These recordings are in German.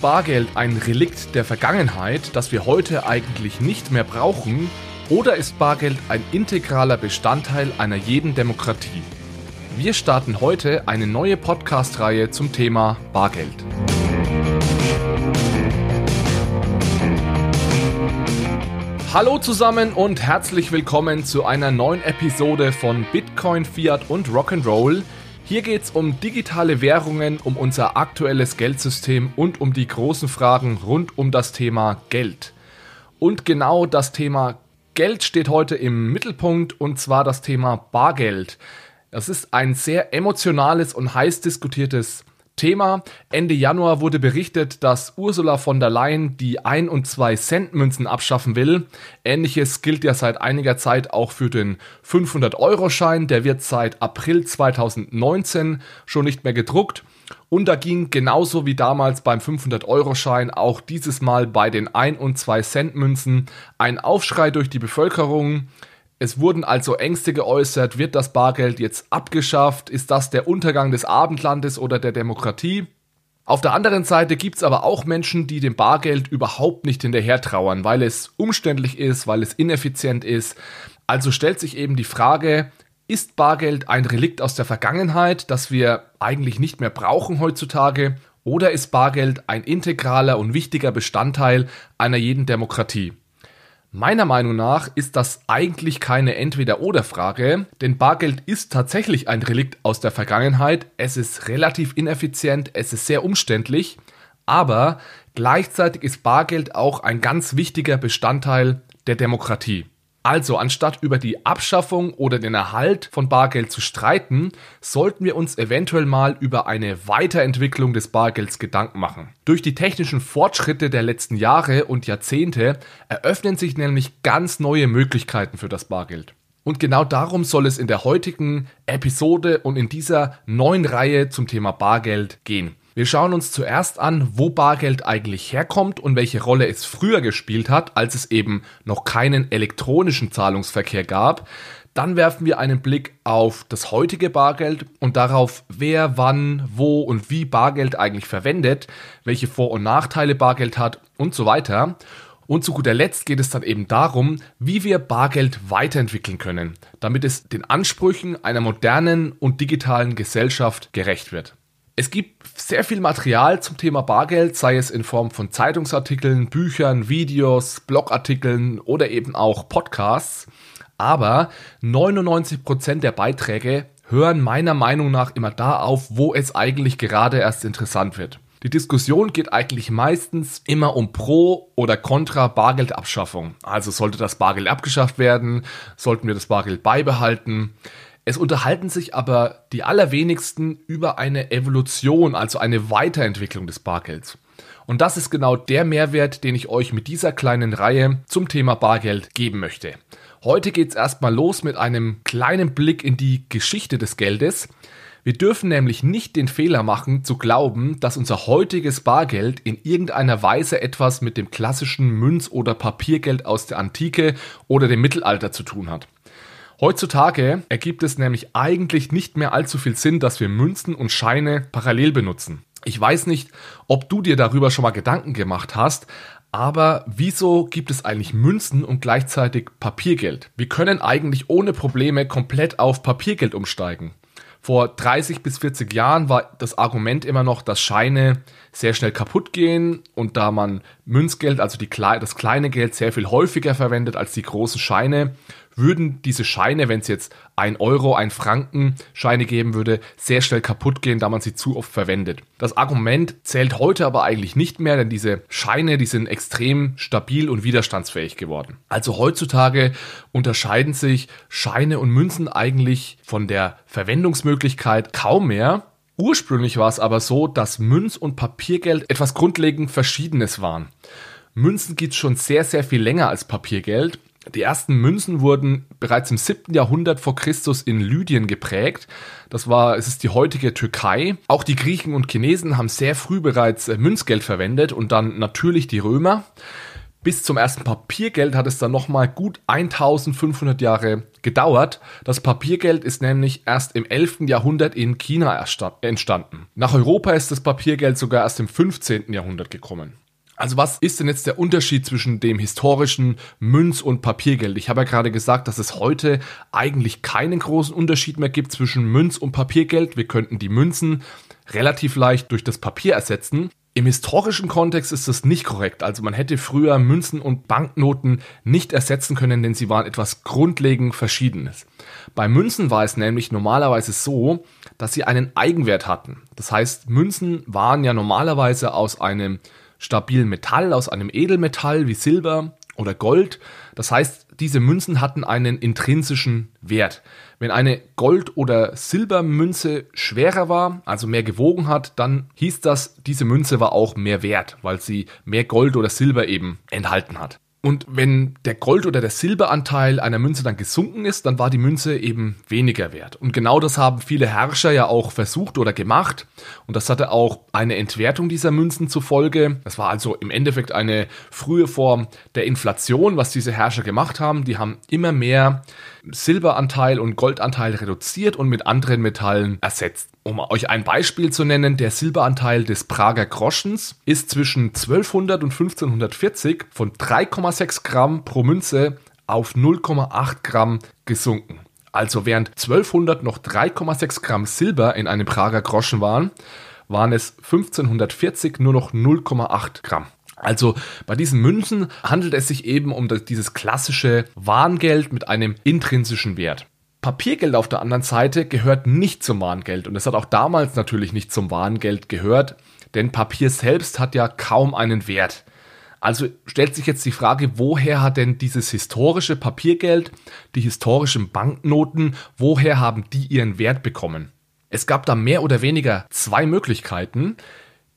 Bargeld ein Relikt der Vergangenheit, das wir heute eigentlich nicht mehr brauchen, oder ist Bargeld ein integraler Bestandteil einer jeden Demokratie? Wir starten heute eine neue Podcast-Reihe zum Thema Bargeld. Hallo zusammen und herzlich willkommen zu einer neuen Episode von Bitcoin, Fiat und Rock'n'Roll – hier geht es um digitale Währungen, um unser aktuelles Geldsystem und um die großen Fragen rund um das Thema Geld. Und genau das Thema Geld steht heute im Mittelpunkt und zwar das Thema Bargeld. Das ist ein sehr emotionales und heiß diskutiertes Thema. Ende Januar wurde berichtet, dass Ursula von der Leyen die 1 und 2 Cent Münzen abschaffen will. Ähnliches gilt ja seit einiger Zeit auch für den 500 Euro Schein. Der wird seit April 2019 schon nicht mehr gedruckt. Und da ging genauso wie damals beim 500-Euro-Schein auch dieses Mal bei den 1 und 2 Cent Münzen ein Aufschrei durch die Bevölkerung. Es wurden also Ängste geäußert, wird das Bargeld jetzt abgeschafft? Ist das der Untergang des Abendlandes oder der Demokratie? Auf der anderen Seite gibt es aber auch Menschen, die dem Bargeld überhaupt nicht hinterher trauern, weil es umständlich ist, weil es ineffizient ist. Also stellt sich eben die Frage, ist Bargeld ein Relikt aus der Vergangenheit, das wir eigentlich nicht mehr brauchen heutzutage? Oder ist Bargeld ein integraler und wichtiger Bestandteil einer jeden Demokratie? Meiner Meinung nach ist das eigentlich keine Entweder-Oder-Frage, denn Bargeld ist tatsächlich ein Relikt aus der Vergangenheit. Es ist relativ ineffizient, es ist sehr umständlich, aber gleichzeitig ist Bargeld auch ein ganz wichtiger Bestandteil der Demokratie. Also anstatt über die Abschaffung oder den Erhalt von Bargeld zu streiten, sollten wir uns eventuell mal über eine Weiterentwicklung des Bargelds Gedanken machen. Durch die technischen Fortschritte der letzten Jahre und Jahrzehnte eröffnen sich nämlich ganz neue Möglichkeiten für das Bargeld. Und genau darum soll es in der heutigen Episode und in dieser neuen Reihe zum Thema Bargeld gehen. Wir schauen uns zuerst an, wo Bargeld eigentlich herkommt und welche Rolle es früher gespielt hat, als es eben noch keinen elektronischen Zahlungsverkehr gab. Dann werfen wir einen Blick auf das heutige Bargeld und darauf, wer, wann, wo und wie Bargeld eigentlich verwendet, welche Vor- und Nachteile Bargeld hat und so weiter. Und zu guter Letzt geht es dann eben darum, wie wir Bargeld weiterentwickeln können, damit es den Ansprüchen einer modernen und digitalen Gesellschaft gerecht wird. Es gibt sehr viel Material zum Thema Bargeld, sei es in Form von Zeitungsartikeln, Büchern, Videos, Blogartikeln oder eben auch Podcasts. Aber 99% der Beiträge hören meiner Meinung nach immer da auf, wo es eigentlich gerade erst interessant wird. Die Diskussion geht eigentlich meistens immer um Pro oder Contra Bargeldabschaffung. Also sollte das Bargeld abgeschafft werden, sollten wir das Bargeld beibehalten. Es unterhalten sich aber die allerwenigsten über eine Evolution, also eine Weiterentwicklung des Bargelds. Und das ist genau der Mehrwert, den ich euch mit dieser kleinen Reihe zum Thema Bargeld geben möchte. Heute geht es erstmal los mit einem kleinen Blick in die Geschichte des Geldes. Wir dürfen nämlich nicht den Fehler machen, zu glauben, dass unser heutiges Bargeld in irgendeiner Weise etwas mit dem klassischen Münz- oder Papiergeld aus der Antike oder dem Mittelalter zu tun hat. Heutzutage ergibt es nämlich eigentlich nicht mehr allzu viel Sinn, dass wir Münzen und Scheine parallel benutzen. Ich weiß nicht, ob du dir darüber schon mal Gedanken gemacht hast, aber wieso gibt es eigentlich Münzen und gleichzeitig Papiergeld? Wir können eigentlich ohne Probleme komplett auf Papiergeld umsteigen. Vor 30 bis 40 Jahren war das Argument immer noch, dass Scheine sehr schnell kaputt gehen und da man Münzgeld, also die, das kleine Geld, sehr viel häufiger verwendet als die großen Scheine, würden diese Scheine, wenn es jetzt ein Euro, ein Franken Scheine geben würde, sehr schnell kaputt gehen, da man sie zu oft verwendet. Das Argument zählt heute aber eigentlich nicht mehr, denn diese Scheine, die sind extrem stabil und widerstandsfähig geworden. Also heutzutage unterscheiden sich Scheine und Münzen eigentlich von der Verwendungsmöglichkeit kaum mehr. Ursprünglich war es aber so, dass Münz- und Papiergeld etwas grundlegend Verschiedenes waren. Münzen gibt es schon sehr, sehr viel länger als Papiergeld die ersten Münzen wurden bereits im 7. Jahrhundert vor Christus in Lydien geprägt. Das war, es ist die heutige Türkei. Auch die Griechen und Chinesen haben sehr früh bereits äh, Münzgeld verwendet und dann natürlich die Römer. Bis zum ersten Papiergeld hat es dann nochmal gut 1500 Jahre gedauert. Das Papiergeld ist nämlich erst im 11. Jahrhundert in China entstanden. Nach Europa ist das Papiergeld sogar erst im 15. Jahrhundert gekommen. Also was ist denn jetzt der Unterschied zwischen dem historischen Münz- und Papiergeld? Ich habe ja gerade gesagt, dass es heute eigentlich keinen großen Unterschied mehr gibt zwischen Münz- und Papiergeld. Wir könnten die Münzen relativ leicht durch das Papier ersetzen. Im historischen Kontext ist das nicht korrekt. Also man hätte früher Münzen und Banknoten nicht ersetzen können, denn sie waren etwas grundlegend Verschiedenes. Bei Münzen war es nämlich normalerweise so, dass sie einen Eigenwert hatten. Das heißt, Münzen waren ja normalerweise aus einem stabilen Metall, aus einem Edelmetall wie Silber oder Gold. Das heißt, diese Münzen hatten einen intrinsischen Wert. Wenn eine Gold- oder Silbermünze schwerer war, also mehr gewogen hat, dann hieß das, diese Münze war auch mehr wert, weil sie mehr Gold oder Silber eben enthalten hat. Und wenn der Gold- oder der Silberanteil einer Münze dann gesunken ist, dann war die Münze eben weniger wert. Und genau das haben viele Herrscher ja auch versucht oder gemacht. Und das hatte auch eine Entwertung dieser Münzen zur Folge. Das war also im Endeffekt eine frühe Form der Inflation, was diese Herrscher gemacht haben. Die haben immer mehr Silberanteil und Goldanteil reduziert und mit anderen Metallen ersetzt. Um euch ein Beispiel zu nennen, der Silberanteil des Prager Groschens ist zwischen 1200 und 1540 von 3,6 Gramm pro Münze auf 0,8 Gramm gesunken. Also während 1200 noch 3,6 Gramm Silber in einem Prager Groschen waren, waren es 1540 nur noch 0,8 Gramm. Also bei diesen Münzen handelt es sich eben um dieses klassische Warngeld mit einem intrinsischen Wert. Papiergeld auf der anderen Seite gehört nicht zum Warngeld und es hat auch damals natürlich nicht zum Warngeld gehört, denn Papier selbst hat ja kaum einen Wert. Also stellt sich jetzt die Frage, woher hat denn dieses historische Papiergeld, die historischen Banknoten, woher haben die ihren Wert bekommen? Es gab da mehr oder weniger zwei Möglichkeiten.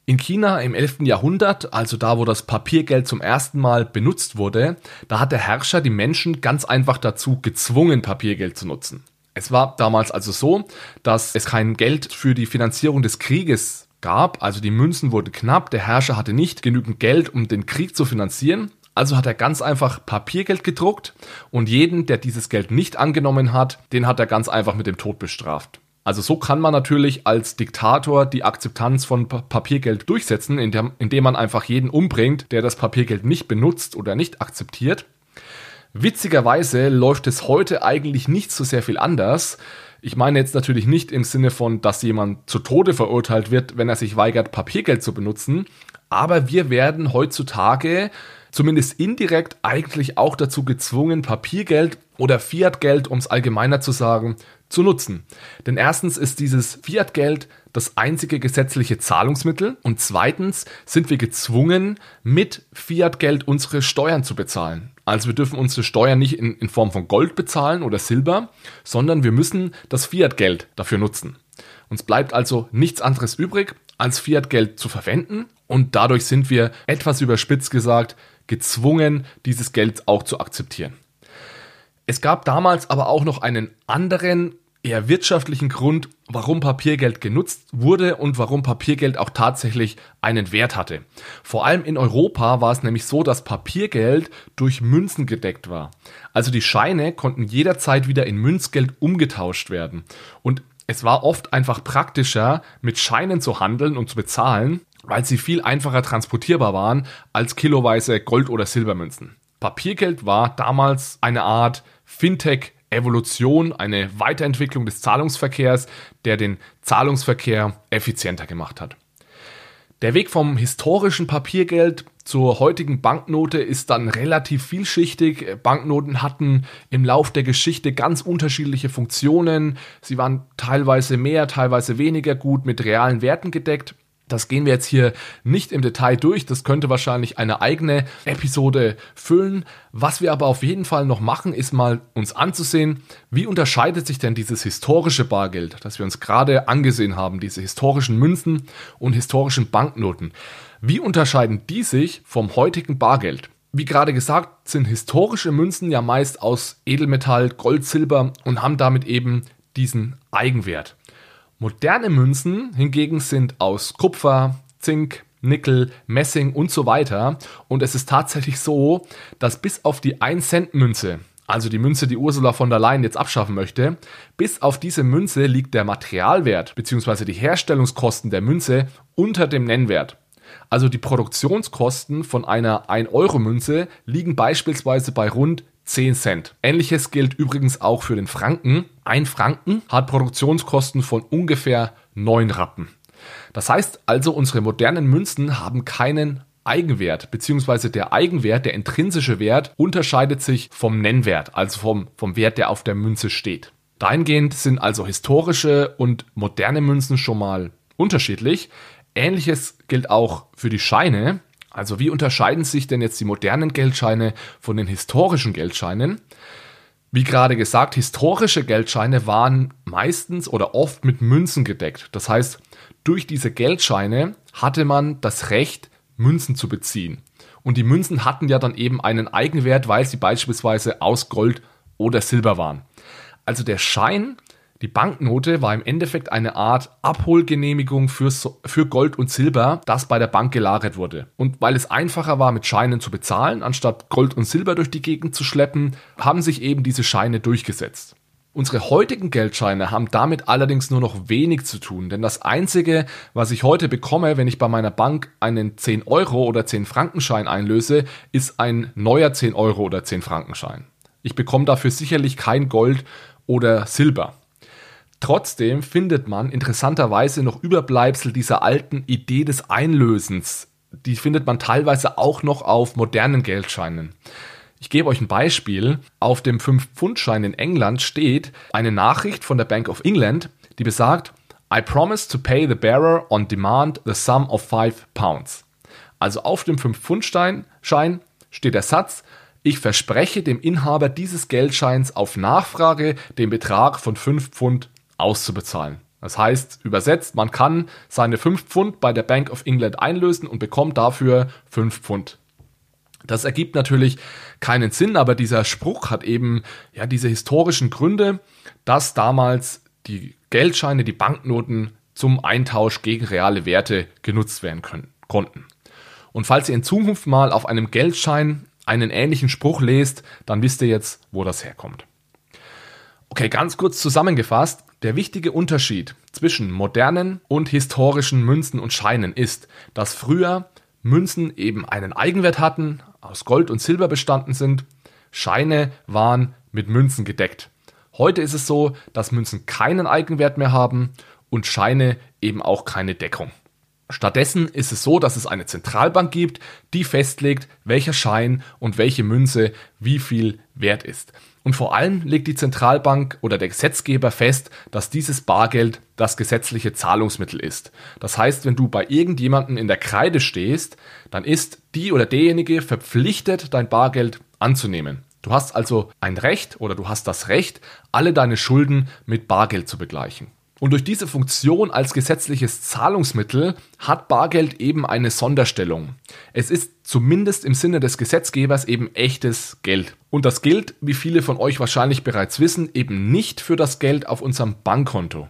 In China im 11. Jahrhundert, also da, wo das Papiergeld zum ersten Mal benutzt wurde, da hat der Herrscher die Menschen ganz einfach dazu gezwungen, Papiergeld zu nutzen. Es war damals also so, dass es kein Geld für die Finanzierung des Krieges gab, also die Münzen wurden knapp, der Herrscher hatte nicht genügend Geld, um den Krieg zu finanzieren, also hat er ganz einfach Papiergeld gedruckt und jeden, der dieses Geld nicht angenommen hat, den hat er ganz einfach mit dem Tod bestraft. Also so kann man natürlich als Diktator die Akzeptanz von Papiergeld durchsetzen, indem, indem man einfach jeden umbringt, der das Papiergeld nicht benutzt oder nicht akzeptiert. Witzigerweise läuft es heute eigentlich nicht so sehr viel anders. Ich meine jetzt natürlich nicht im Sinne von, dass jemand zu Tode verurteilt wird, wenn er sich weigert, Papiergeld zu benutzen, aber wir werden heutzutage zumindest indirekt eigentlich auch dazu gezwungen, Papiergeld oder Fiatgeld, um es allgemeiner zu sagen, zu nutzen. Denn erstens ist dieses Fiat-Geld das einzige gesetzliche Zahlungsmittel und zweitens sind wir gezwungen, mit Fiat-Geld unsere Steuern zu bezahlen. Also wir dürfen unsere Steuern nicht in, in Form von Gold bezahlen oder Silber, sondern wir müssen das Fiat-Geld dafür nutzen. Uns bleibt also nichts anderes übrig, als Fiat-Geld zu verwenden und dadurch sind wir, etwas überspitzt gesagt, gezwungen, dieses Geld auch zu akzeptieren. Es gab damals aber auch noch einen anderen eher wirtschaftlichen Grund, warum Papiergeld genutzt wurde und warum Papiergeld auch tatsächlich einen Wert hatte. Vor allem in Europa war es nämlich so, dass Papiergeld durch Münzen gedeckt war. Also die Scheine konnten jederzeit wieder in Münzgeld umgetauscht werden. Und es war oft einfach praktischer, mit Scheinen zu handeln und zu bezahlen, weil sie viel einfacher transportierbar waren als kiloweise Gold- oder Silbermünzen. Papiergeld war damals eine Art Fintech Evolution, eine Weiterentwicklung des Zahlungsverkehrs, der den Zahlungsverkehr effizienter gemacht hat. Der Weg vom historischen Papiergeld zur heutigen Banknote ist dann relativ vielschichtig. Banknoten hatten im Lauf der Geschichte ganz unterschiedliche Funktionen. Sie waren teilweise mehr, teilweise weniger gut mit realen Werten gedeckt. Das gehen wir jetzt hier nicht im Detail durch. Das könnte wahrscheinlich eine eigene Episode füllen. Was wir aber auf jeden Fall noch machen, ist mal uns anzusehen, wie unterscheidet sich denn dieses historische Bargeld, das wir uns gerade angesehen haben, diese historischen Münzen und historischen Banknoten. Wie unterscheiden die sich vom heutigen Bargeld? Wie gerade gesagt, sind historische Münzen ja meist aus Edelmetall, Gold, Silber und haben damit eben diesen Eigenwert. Moderne Münzen hingegen sind aus Kupfer, Zink, Nickel, Messing und so weiter. Und es ist tatsächlich so, dass bis auf die 1-Cent-Münze, also die Münze, die Ursula von der Leyen jetzt abschaffen möchte, bis auf diese Münze liegt der Materialwert bzw. die Herstellungskosten der Münze unter dem Nennwert. Also die Produktionskosten von einer 1-Euro-Münze liegen beispielsweise bei rund 10 Cent. Ähnliches gilt übrigens auch für den Franken. Ein Franken hat Produktionskosten von ungefähr 9 Rappen. Das heißt also, unsere modernen Münzen haben keinen Eigenwert, beziehungsweise der Eigenwert, der intrinsische Wert, unterscheidet sich vom Nennwert, also vom, vom Wert, der auf der Münze steht. Dahingehend sind also historische und moderne Münzen schon mal unterschiedlich. Ähnliches gilt auch für die Scheine. Also wie unterscheiden sich denn jetzt die modernen Geldscheine von den historischen Geldscheinen? Wie gerade gesagt, historische Geldscheine waren meistens oder oft mit Münzen gedeckt. Das heißt, durch diese Geldscheine hatte man das Recht, Münzen zu beziehen. Und die Münzen hatten ja dann eben einen Eigenwert, weil sie beispielsweise aus Gold oder Silber waren. Also der Schein die Banknote war im Endeffekt eine Art Abholgenehmigung für, für Gold und Silber, das bei der Bank gelagert wurde. Und weil es einfacher war, mit Scheinen zu bezahlen, anstatt Gold und Silber durch die Gegend zu schleppen, haben sich eben diese Scheine durchgesetzt. Unsere heutigen Geldscheine haben damit allerdings nur noch wenig zu tun, denn das Einzige, was ich heute bekomme, wenn ich bei meiner Bank einen 10 Euro oder 10 Frankenschein einlöse, ist ein neuer 10 Euro oder 10 Frankenschein. Ich bekomme dafür sicherlich kein Gold oder Silber. Trotzdem findet man interessanterweise noch Überbleibsel dieser alten Idee des Einlösens. Die findet man teilweise auch noch auf modernen Geldscheinen. Ich gebe euch ein Beispiel. Auf dem 5-Pfund-Schein in England steht eine Nachricht von der Bank of England, die besagt, I promise to pay the bearer on demand the sum of 5 pounds. Also auf dem 5-Pfund-Schein steht der Satz, ich verspreche dem Inhaber dieses Geldscheins auf Nachfrage den Betrag von 5 Pfund auszubezahlen. Das heißt, übersetzt, man kann seine 5 Pfund bei der Bank of England einlösen und bekommt dafür 5 Pfund. Das ergibt natürlich keinen Sinn, aber dieser Spruch hat eben ja diese historischen Gründe, dass damals die Geldscheine, die Banknoten zum Eintausch gegen reale Werte genutzt werden können, konnten. Und falls ihr in Zukunft mal auf einem Geldschein einen ähnlichen Spruch lest, dann wisst ihr jetzt, wo das herkommt. Okay, ganz kurz zusammengefasst. Der wichtige Unterschied zwischen modernen und historischen Münzen und Scheinen ist, dass früher Münzen eben einen Eigenwert hatten, aus Gold und Silber bestanden sind, Scheine waren mit Münzen gedeckt. Heute ist es so, dass Münzen keinen Eigenwert mehr haben und Scheine eben auch keine Deckung. Stattdessen ist es so, dass es eine Zentralbank gibt, die festlegt, welcher Schein und welche Münze wie viel wert ist. Und vor allem legt die Zentralbank oder der Gesetzgeber fest, dass dieses Bargeld das gesetzliche Zahlungsmittel ist. Das heißt, wenn du bei irgendjemandem in der Kreide stehst, dann ist die oder derjenige verpflichtet, dein Bargeld anzunehmen. Du hast also ein Recht oder du hast das Recht, alle deine Schulden mit Bargeld zu begleichen. Und durch diese Funktion als gesetzliches Zahlungsmittel hat Bargeld eben eine Sonderstellung. Es ist zumindest im Sinne des Gesetzgebers eben echtes Geld. Und das gilt, wie viele von euch wahrscheinlich bereits wissen, eben nicht für das Geld auf unserem Bankkonto.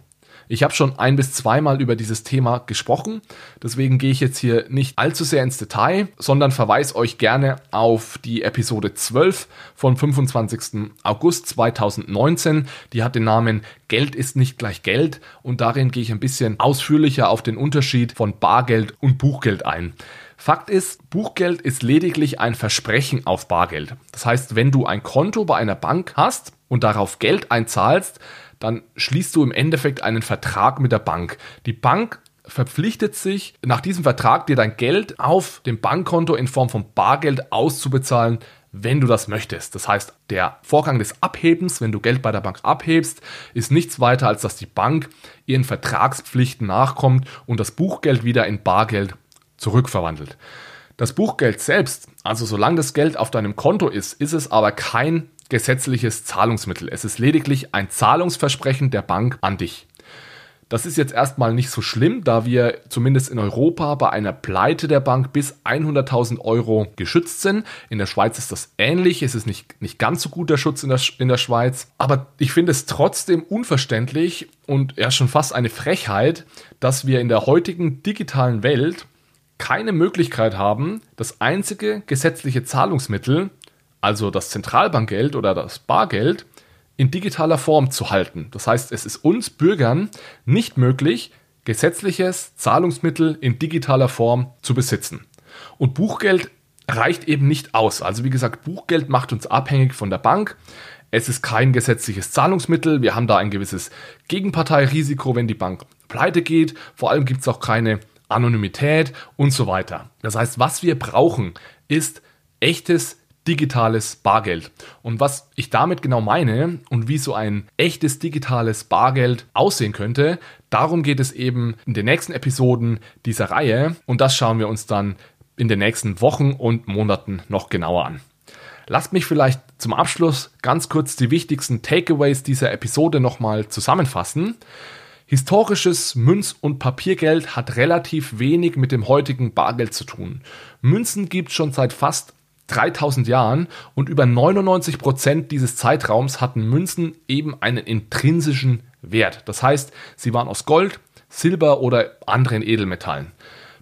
Ich habe schon ein bis zweimal über dieses Thema gesprochen, deswegen gehe ich jetzt hier nicht allzu sehr ins Detail, sondern verweise euch gerne auf die Episode 12 vom 25. August 2019. Die hat den Namen Geld ist nicht gleich Geld und darin gehe ich ein bisschen ausführlicher auf den Unterschied von Bargeld und Buchgeld ein. Fakt ist, Buchgeld ist lediglich ein Versprechen auf Bargeld. Das heißt, wenn du ein Konto bei einer Bank hast und darauf Geld einzahlst, dann schließt du im Endeffekt einen Vertrag mit der Bank. Die Bank verpflichtet sich, nach diesem Vertrag dir dein Geld auf dem Bankkonto in Form von Bargeld auszubezahlen, wenn du das möchtest. Das heißt, der Vorgang des Abhebens, wenn du Geld bei der Bank abhebst, ist nichts weiter, als dass die Bank ihren Vertragspflichten nachkommt und das Buchgeld wieder in Bargeld zurückverwandelt. Das Buchgeld selbst, also solange das Geld auf deinem Konto ist, ist es aber kein gesetzliches Zahlungsmittel. Es ist lediglich ein Zahlungsversprechen der Bank an dich. Das ist jetzt erstmal nicht so schlimm, da wir zumindest in Europa bei einer Pleite der Bank bis 100.000 Euro geschützt sind. In der Schweiz ist das ähnlich. Es ist nicht, nicht ganz so gut der Schutz in der, in der Schweiz. Aber ich finde es trotzdem unverständlich und ja schon fast eine Frechheit, dass wir in der heutigen digitalen Welt keine Möglichkeit haben, das einzige gesetzliche Zahlungsmittel, also das Zentralbankgeld oder das Bargeld, in digitaler Form zu halten. Das heißt, es ist uns Bürgern nicht möglich, gesetzliches Zahlungsmittel in digitaler Form zu besitzen. Und Buchgeld reicht eben nicht aus. Also wie gesagt, Buchgeld macht uns abhängig von der Bank. Es ist kein gesetzliches Zahlungsmittel. Wir haben da ein gewisses Gegenparteirisiko, wenn die Bank pleite geht. Vor allem gibt es auch keine Anonymität und so weiter. Das heißt, was wir brauchen, ist echtes digitales Bargeld. Und was ich damit genau meine und wie so ein echtes digitales Bargeld aussehen könnte, darum geht es eben in den nächsten Episoden dieser Reihe und das schauen wir uns dann in den nächsten Wochen und Monaten noch genauer an. Lasst mich vielleicht zum Abschluss ganz kurz die wichtigsten Takeaways dieser Episode nochmal zusammenfassen. Historisches Münz- und Papiergeld hat relativ wenig mit dem heutigen Bargeld zu tun. Münzen gibt es schon seit fast 3000 Jahren und über 99 Prozent dieses Zeitraums hatten Münzen eben einen intrinsischen Wert. Das heißt, sie waren aus Gold, Silber oder anderen Edelmetallen.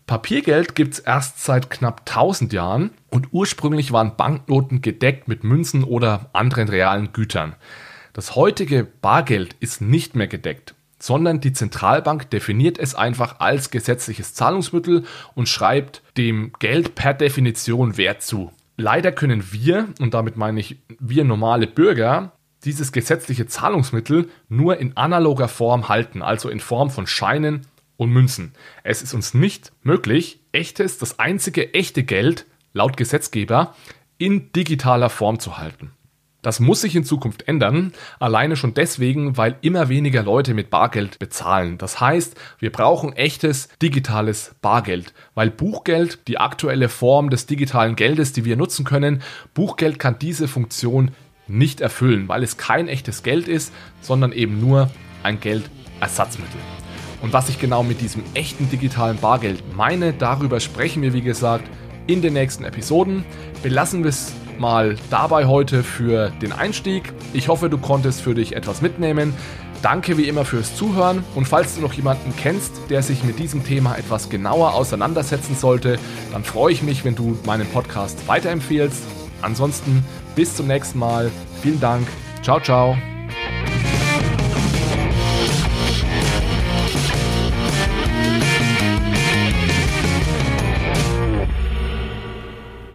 Papiergeld gibt es erst seit knapp 1000 Jahren und ursprünglich waren Banknoten gedeckt mit Münzen oder anderen realen Gütern. Das heutige Bargeld ist nicht mehr gedeckt, sondern die Zentralbank definiert es einfach als gesetzliches Zahlungsmittel und schreibt dem Geld per Definition Wert zu. Leider können wir, und damit meine ich wir normale Bürger, dieses gesetzliche Zahlungsmittel nur in analoger Form halten, also in Form von Scheinen und Münzen. Es ist uns nicht möglich, echtes, das einzige echte Geld, laut Gesetzgeber, in digitaler Form zu halten. Das muss sich in Zukunft ändern, alleine schon deswegen, weil immer weniger Leute mit Bargeld bezahlen. Das heißt, wir brauchen echtes digitales Bargeld, weil Buchgeld, die aktuelle Form des digitalen Geldes, die wir nutzen können, Buchgeld kann diese Funktion nicht erfüllen, weil es kein echtes Geld ist, sondern eben nur ein Geldersatzmittel. Und was ich genau mit diesem echten digitalen Bargeld meine, darüber sprechen wir wie gesagt in den nächsten Episoden. Belassen wir es mal dabei heute für den Einstieg. Ich hoffe, du konntest für dich etwas mitnehmen. Danke wie immer fürs Zuhören und falls du noch jemanden kennst, der sich mit diesem Thema etwas genauer auseinandersetzen sollte, dann freue ich mich, wenn du meinen Podcast weiterempfehlst. Ansonsten bis zum nächsten Mal. Vielen Dank. Ciao, ciao.